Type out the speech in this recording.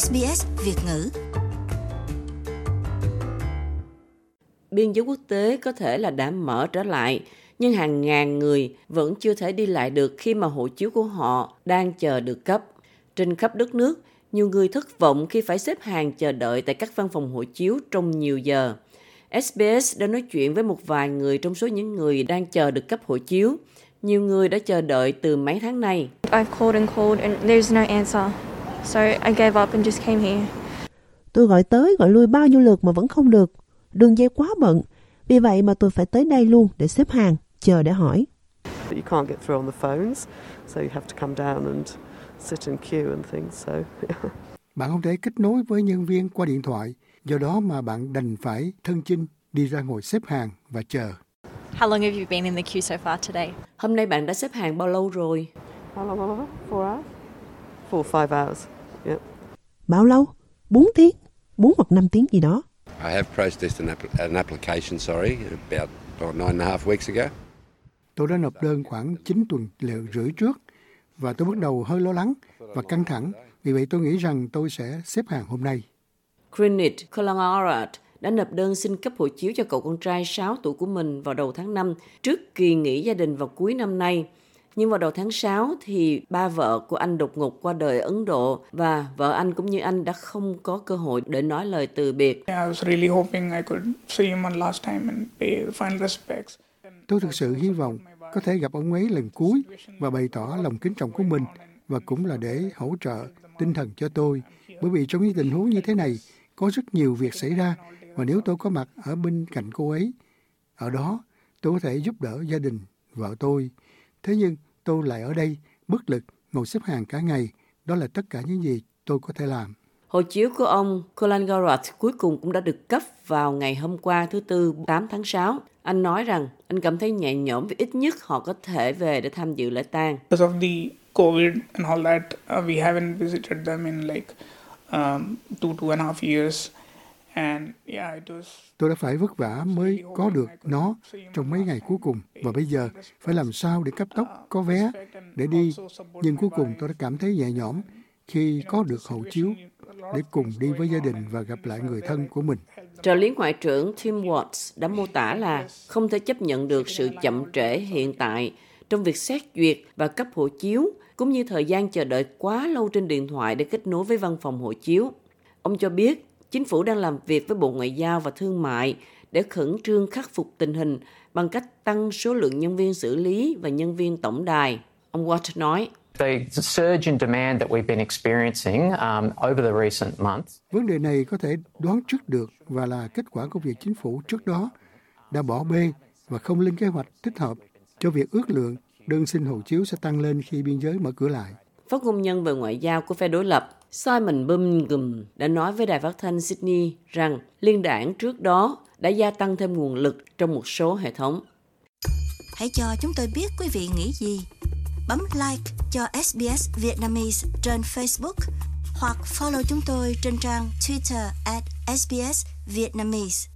SBS Việt ngữ. Biên giới quốc tế có thể là đã mở trở lại, nhưng hàng ngàn người vẫn chưa thể đi lại được khi mà hộ chiếu của họ đang chờ được cấp. Trên khắp đất nước, nhiều người thất vọng khi phải xếp hàng chờ đợi tại các văn phòng hộ chiếu trong nhiều giờ. SBS đã nói chuyện với một vài người trong số những người đang chờ được cấp hộ chiếu. Nhiều người đã chờ đợi từ mấy tháng nay. I've called and called and there's no answer. So I gave up and just came here. Tôi gọi tới gọi lui bao nhiêu lượt mà vẫn không được. Đường dây quá bận. Vì vậy mà tôi phải tới đây luôn để xếp hàng, chờ để hỏi. But you can't get through on the phones, so you have to come down and sit in queue and things. So Bạn không thể kết nối với nhân viên qua điện thoại, do đó mà bạn đành phải thân chinh đi ra ngồi xếp hàng và chờ. How long have you been in the queue so far today? Hôm nay bạn đã xếp hàng bao lâu rồi? how long? Four hours. Four or five hours. Yep. Bao lâu? 4 tiếng? 4 hoặc 5 tiếng gì đó. I have processed an, app- an application, sorry, about oh, nine and a half weeks ago. Tôi đã nộp đơn khoảng 9 tuần lễ rưỡi trước và tôi bắt đầu hơi lo lắng và căng thẳng. Vì vậy tôi nghĩ rằng tôi sẽ xếp hàng hôm nay. Greenwich Kolangarat đã nộp đơn xin cấp hộ chiếu cho cậu con trai 6 tuổi của mình vào đầu tháng 5 trước kỳ nghỉ gia đình vào cuối năm nay. Nhưng vào đầu tháng 6 thì ba vợ của anh đột ngột qua đời ở Ấn Độ và vợ anh cũng như anh đã không có cơ hội để nói lời từ biệt. I was really hoping I could see him one last time and pay the final respects. Tôi thực sự hy vọng có thể gặp ông ấy lần cuối và bày tỏ lòng kính trọng của mình và cũng là để hỗ trợ tinh thần cho tôi. Bởi vì trong những tình huống như thế này, có rất nhiều việc xảy ra và nếu tôi có mặt ở bên cạnh cô ấy, ở đó tôi có thể giúp đỡ gia đình, vợ tôi. Thế nhưng tôi lại ở đây, bất lực, ngồi xếp hàng cả ngày. Đó là tất cả những gì tôi có thể làm. Hộ chiếu của ông Kolangarat cuối cùng cũng đã được cấp vào ngày hôm qua thứ Tư 8 tháng 6. Anh nói rằng anh cảm thấy nhẹ nhõm vì ít nhất họ có thể về để tham dự lễ tang. Because of the COVID and all that, uh, we haven't visited them in like um, two, two and a half years. Tôi đã phải vất vả mới có được nó trong mấy ngày cuối cùng và bây giờ phải làm sao để cấp tốc có vé để đi. Nhưng cuối cùng tôi đã cảm thấy nhẹ nhõm khi có được hộ chiếu để cùng đi với gia đình và gặp lại người thân của mình. Trợ lý Ngoại trưởng Tim Watts đã mô tả là không thể chấp nhận được sự chậm trễ hiện tại trong việc xét duyệt và cấp hộ chiếu, cũng như thời gian chờ đợi quá lâu trên điện thoại để kết nối với văn phòng hộ chiếu. Ông cho biết chính phủ đang làm việc với Bộ Ngoại giao và Thương mại để khẩn trương khắc phục tình hình bằng cách tăng số lượng nhân viên xử lý và nhân viên tổng đài. Ông Watt nói, The surge in demand that we've been experiencing um, over the recent months Vấn đề này có thể đoán trước được và là kết quả của việc chính phủ trước đó đã bỏ bê và không lên kế hoạch thích hợp cho việc ước lượng đơn xin hộ chiếu sẽ tăng lên khi biên giới mở cửa lại. Phát ngôn nhân về ngoại giao của phe đối lập Simon Birmingham đã nói với đài phát thanh Sydney rằng liên đảng trước đó đã gia tăng thêm nguồn lực trong một số hệ thống. Hãy cho chúng tôi biết quý vị nghĩ gì. Bấm like cho SBS Vietnamese trên Facebook hoặc follow chúng tôi trên trang Twitter at SBS Vietnamese.